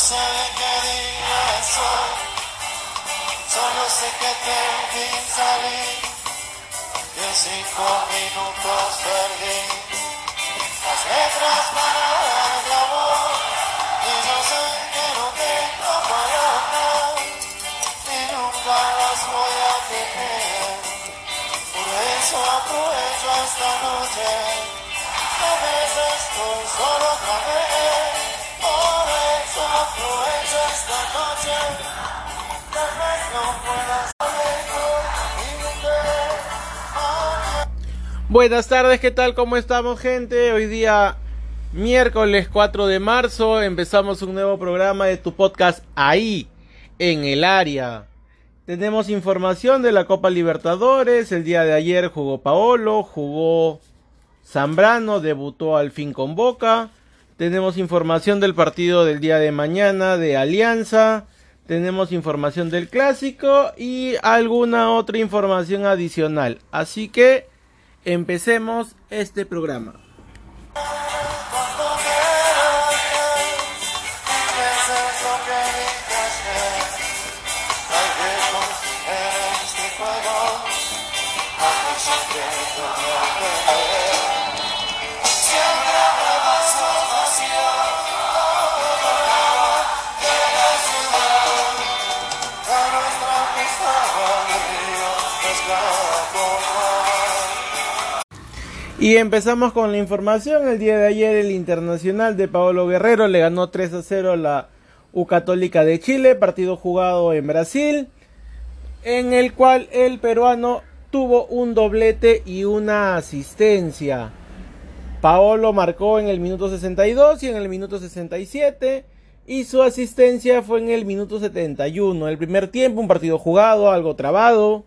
sé de qué día es hoy, solo sé que te vi salir, que cinco minutos perdí, las letras para el amor, y yo sé que no tengo palabras, y nunca las voy a tener, por eso aprovecho esta noche, Buenas tardes, ¿qué tal? ¿Cómo estamos, gente? Hoy día, miércoles 4 de marzo, empezamos un nuevo programa de tu podcast ahí, en el área. Tenemos información de la Copa Libertadores. El día de ayer jugó Paolo, jugó Zambrano, debutó al fin con Boca. Tenemos información del partido del día de mañana de Alianza. Tenemos información del clásico y alguna otra información adicional. Así que empecemos este programa. Y empezamos con la información. El día de ayer el Internacional de Paolo Guerrero le ganó 3 a 0 a la U Católica de Chile, partido jugado en Brasil, en el cual el peruano tuvo un doblete y una asistencia. Paolo marcó en el minuto 62 y en el minuto 67 y su asistencia fue en el minuto 71. El primer tiempo, un partido jugado, algo trabado.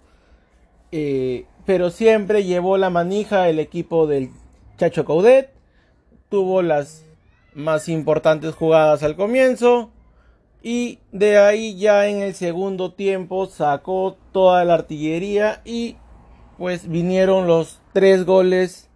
Eh, pero siempre llevó la manija el equipo del Chacho Caudet. Tuvo las más importantes jugadas al comienzo. Y de ahí ya en el segundo tiempo sacó toda la artillería y pues vinieron los tres goles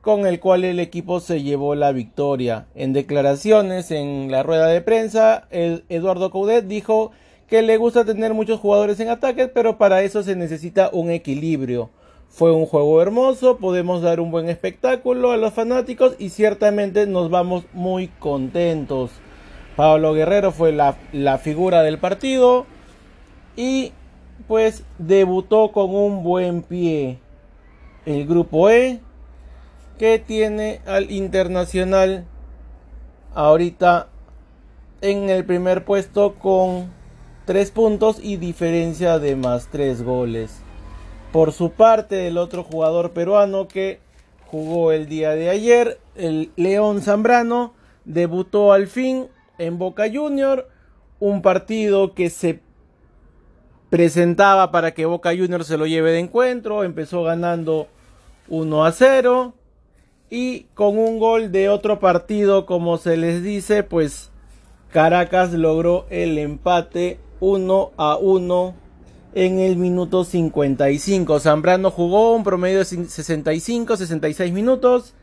con el cual el equipo se llevó la victoria. En declaraciones en la rueda de prensa, Eduardo Coudet dijo que le gusta tener muchos jugadores en ataque, pero para eso se necesita un equilibrio. Fue un juego hermoso, podemos dar un buen espectáculo a los fanáticos y ciertamente nos vamos muy contentos. Pablo Guerrero fue la, figura del partido y pues debutó con un buen pie. El grupo E que tiene al Internacional ahorita en el primer puesto con 3 puntos y diferencia de más 3 goles. Por su parte, el otro jugador peruano que jugó el día de ayer, el León Zambrano, debutó al fin en Boca Junior, un partido que se presentaba para que Boca Junior se lo lleve de encuentro, empezó ganando 1 a 0 y con un gol de otro partido, como se les dice, pues Caracas logró el empate 1 a 1 en el minuto 55. Zambrano jugó un promedio de 65, 66 minutos.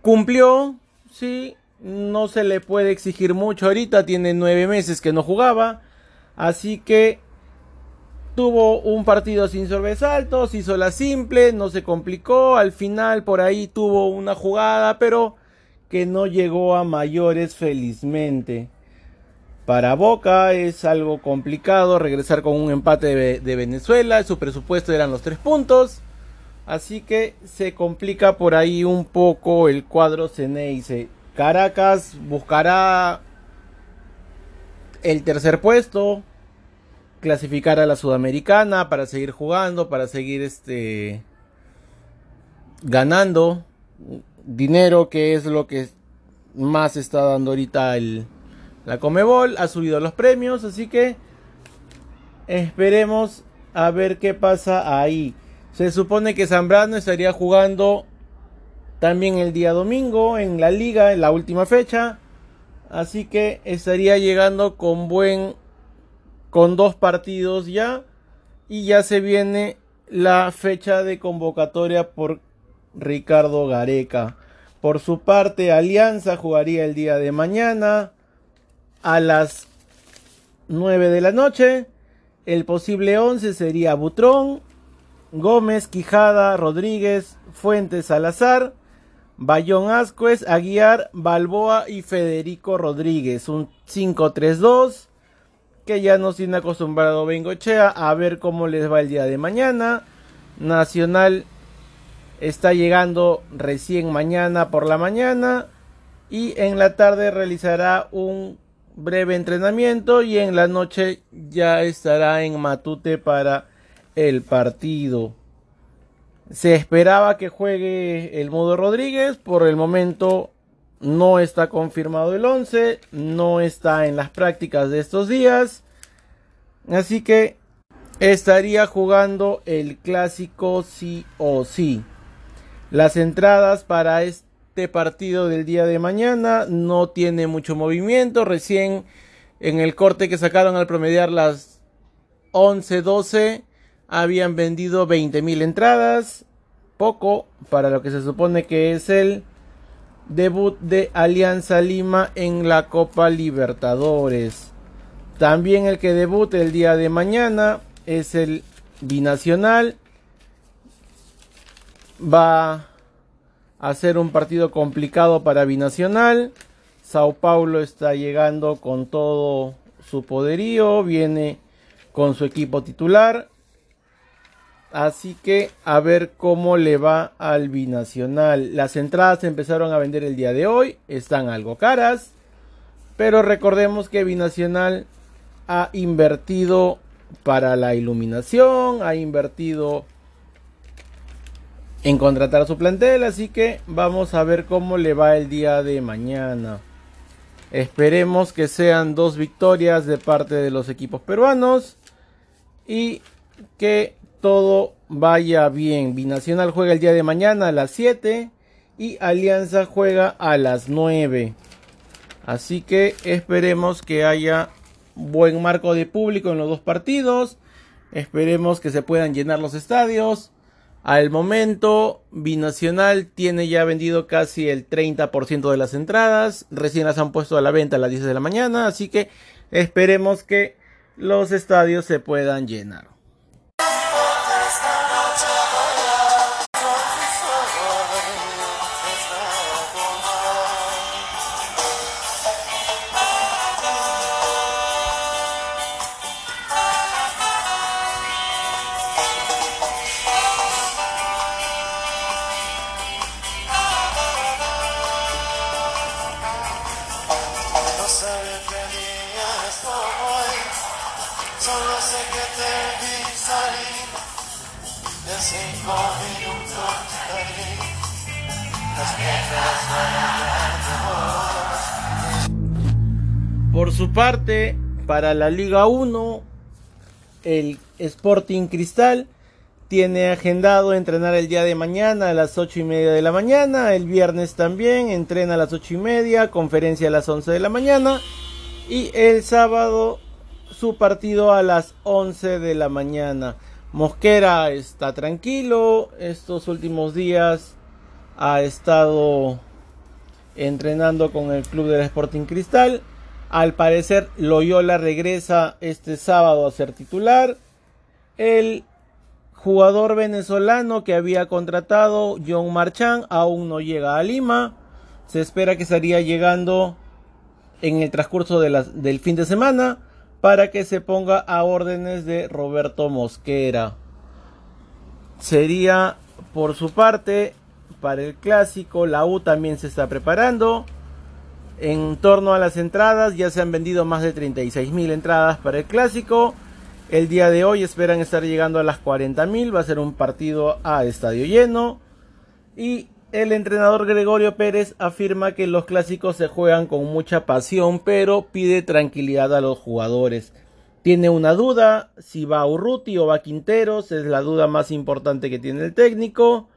Cumplió, sí, no se le puede exigir mucho ahorita, tiene nueve meses que no jugaba. Así que tuvo un partido sin sobresaltos, hizo la simple, no se complicó. Al final por ahí tuvo una jugada, pero que no llegó a mayores felizmente. Para Boca es algo complicado regresar con un empate de, Venezuela. Su presupuesto eran los tres puntos. Así que se complica por ahí un poco el cuadro Ceneice. Caracas buscará el tercer puesto. Clasificar a la Sudamericana para seguir jugando, para seguir este ganando dinero, que es lo que más está dando ahorita el, la Comebol ha subido los premios, así que esperemos a ver qué pasa ahí. Se supone que Zambrano estaría jugando también el día domingo en la liga, en la última fecha. Así que estaría llegando con buen con dos partidos ya y ya se viene la fecha de convocatoria por Ricardo Gareca. Por su parte, Alianza jugaría el día de mañana a las 9 de la noche. El posible 11 sería Butrón, Gómez, Quijada, Rodríguez, Fuentes, Salazar, Bayón Ascuez, Aguiar, Balboa y Federico Rodríguez. Un 5-3-2 que ya nos tiene acostumbrado Bengochea a ver cómo les va el día de mañana. Nacional está llegando recién mañana por la mañana y en la tarde realizará un breve entrenamiento y en la noche ya estará en Matute para el partido. Se esperaba que juegue el Mudo Rodríguez, por el momento no está confirmado el 11, no está en las prácticas de estos días. Así que estaría jugando el clásico sí o sí. Las entradas para este partido del día de mañana no tiene mucho movimiento. Recién en el corte que sacaron al promediar las 11-12 habían vendido 20.000 entradas. Poco para lo que se supone que es el debut de Alianza Lima en la Copa Libertadores. También el que debute el día de mañana es el binacional. Va a ser un partido complicado para binacional. Sao Paulo está llegando con todo su poderío. Viene con su equipo titular. Así que a ver cómo le va al binacional. Las entradas empezaron a vender el día de hoy. Están algo caras. Pero recordemos que binacional ha invertido para la iluminación. Ha invertido en contratar su plantel. Así que vamos a ver cómo le va el día de mañana. Esperemos que sean dos victorias de parte de los equipos peruanos. Y que todo vaya bien. Binacional juega el día de mañana a las 7 y Alianza juega a las 9. Así que esperemos que haya buen marco de público en los dos partidos. Esperemos que se puedan llenar los estadios. Al momento, Binacional tiene ya vendido casi el 30% de las entradas. Recién las han puesto a la venta a las 10 de la mañana. Así que esperemos que los estadios se puedan llenar. Por su parte, para la Liga 1, el Sporting Cristal tiene agendado entrenar el día de mañana a las 8 y media de la mañana, el viernes también entrena a las 8 y media, conferencia a las 11 de la mañana y el sábado su partido a las 11 de la mañana. Mosquera está tranquilo, estos últimos días ha estado entrenando con el club del Sporting Cristal al parecer, Loyola regresa este sábado a ser titular. El jugador venezolano que había contratado, John Marchand, aún no llega a Lima. Se espera que estaría llegando en el transcurso del fin de semana para que se ponga a órdenes de Roberto Mosquera. Sería por su parte para el clásico, la U también se está preparando. En torno a las entradas, ya se han vendido más de 36 mil entradas para el clásico. El día de hoy esperan estar llegando a las 40 mil. Va a ser un partido a estadio lleno. Y el entrenador Gregorio Pérez afirma que los clásicos se juegan con mucha pasión, pero pide tranquilidad a los jugadores. Tiene una duda si va Urruti o va Quinteros, es la duda más importante que tiene el técnico.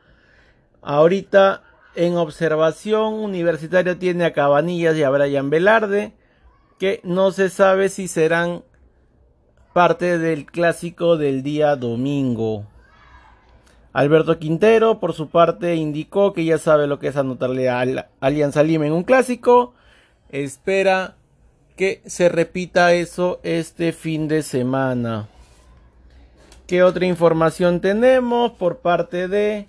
Ahorita en observación, Universitario tiene a Cabanillas y a Brian Velarde, que no se sabe si serán parte del clásico del día domingo. Alberto Quintero, por su parte, indicó que ya sabe lo que es anotarle a Alianza Lima en un clásico. Espera que se repita eso este fin de semana. ¿Qué otra información tenemos por parte de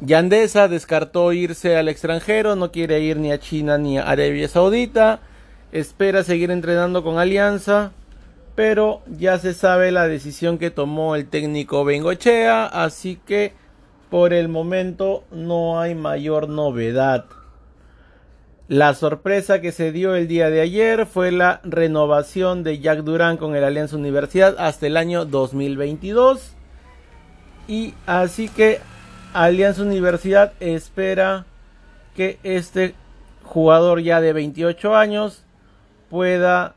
Yandesa? Descartó irse al extranjero, no quiere ir ni a China ni a Arabia Saudita. Espera seguir entrenando con Alianza, pero ya se sabe la decisión que tomó el técnico Bengochea, así que por el momento no hay mayor novedad. La sorpresa que se dio el día de ayer fue la renovación de Jack Durán con el Alianza Universidad hasta el año 2022. Y así que Alianza Universidad espera que este jugador ya de 28 años pueda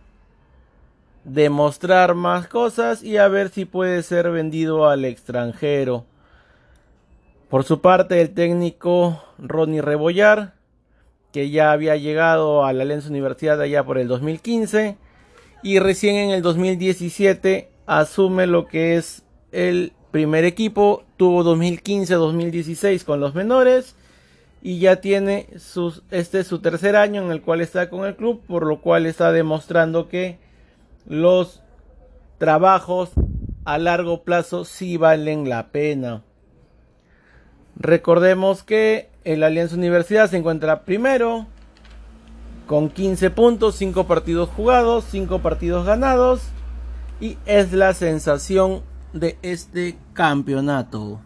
demostrar más cosas y a ver si puede ser vendido al extranjero. Por su parte, el técnico Ronnie Rebollar que ya había llegado a la Alianza Universidad allá por el 2015 y recién en el 2017 asume lo que es el primer equipo, tuvo 2015-2016 con los menores y ya tiene sus, este es su tercer año en el cual está con el club, por lo cual está demostrando que los trabajos a largo plazo sí valen la pena. Recordemos que el Alianza Universidad se encuentra primero con 15 puntos, 5 partidos jugados, 5 partidos ganados y es la sensación de este campeonato.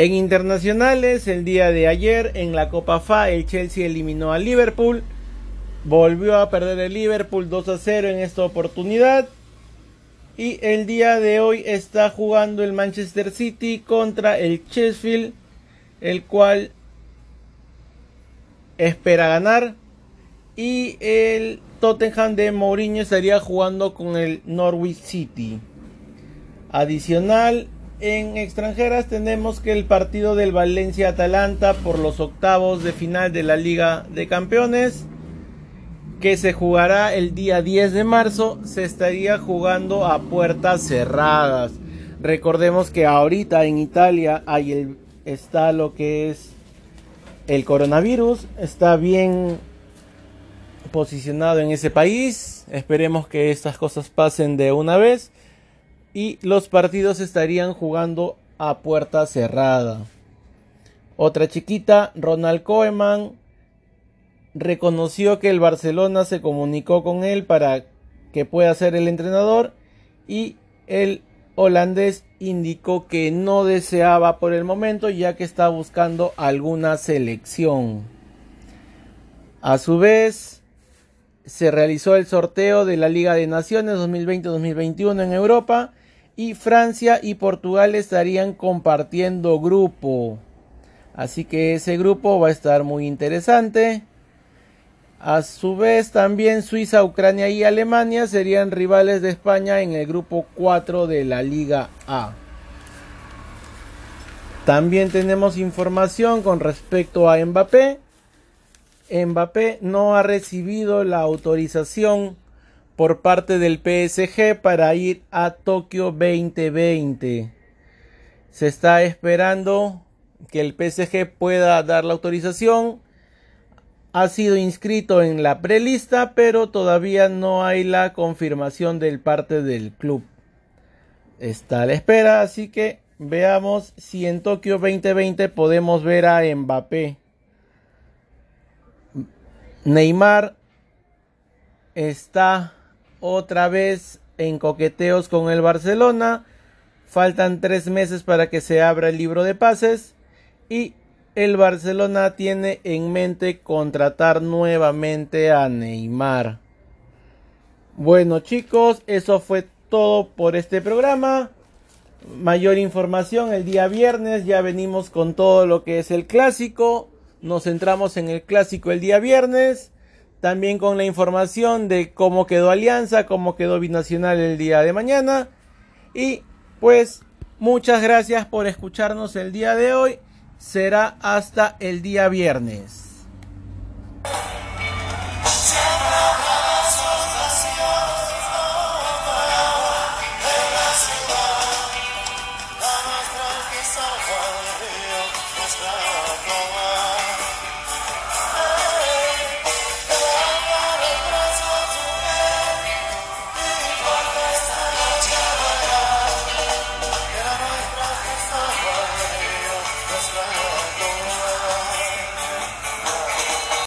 En internacionales, el día de ayer en la Copa FA, el Chelsea eliminó al Liverpool. Volvió a perder el Liverpool 2 a 0 en esta oportunidad. Y el día de hoy está jugando el Manchester City contra el Sheffield, el cual espera ganar. Y el Tottenham de Mourinho estaría jugando con el Norwich City. Adicional, en extranjeras tenemos que el partido del Valencia-Atalanta por los octavos de final de la Liga de Campeones, que se jugará el día 10 de marzo, se estaría jugando a puertas cerradas. Recordemos que ahorita en Italia hay el, está lo que es el coronavirus, está bien posicionado en ese país. Esperemos que estas cosas pasen de una vez y los partidos estarían jugando a puerta cerrada. Otra chiquita, Ronald Koeman, reconoció que el Barcelona se comunicó con él para que pueda ser el entrenador y el holandés indicó que no deseaba por el momento ya que está buscando alguna selección. A su vez, se realizó el sorteo de la Liga de Naciones 2020-2021 en Europa y Francia y Portugal estarían compartiendo grupo. Así que ese grupo va a estar muy interesante. A su vez también Suiza, Ucrania y Alemania serían rivales de España en el grupo 4 de la Liga A. También tenemos información con respecto a Mbappé. Mbappé no ha recibido la autorización por parte del PSG para ir a Tokio 2020. Se está esperando que el PSG pueda dar la autorización. Ha sido inscrito en la prelista, pero todavía no hay la confirmación del parte del club. Está a la espera, así que veamos si en Tokio 2020 podemos ver a Mbappé. Neymar está otra vez en coqueteos con el Barcelona. Faltan tres meses para que se abra el libro de pases y el Barcelona tiene en mente contratar nuevamente a Neymar. Bueno chicos, eso fue todo por este programa. Mayor información el día viernes, ya venimos con todo lo que es el clásico. Nos centramos en el clásico el día viernes. También con la información de cómo quedó Alianza, cómo quedó Binacional el día de mañana. Y pues muchas gracias por escucharnos el día de hoy. Será hasta el día viernes.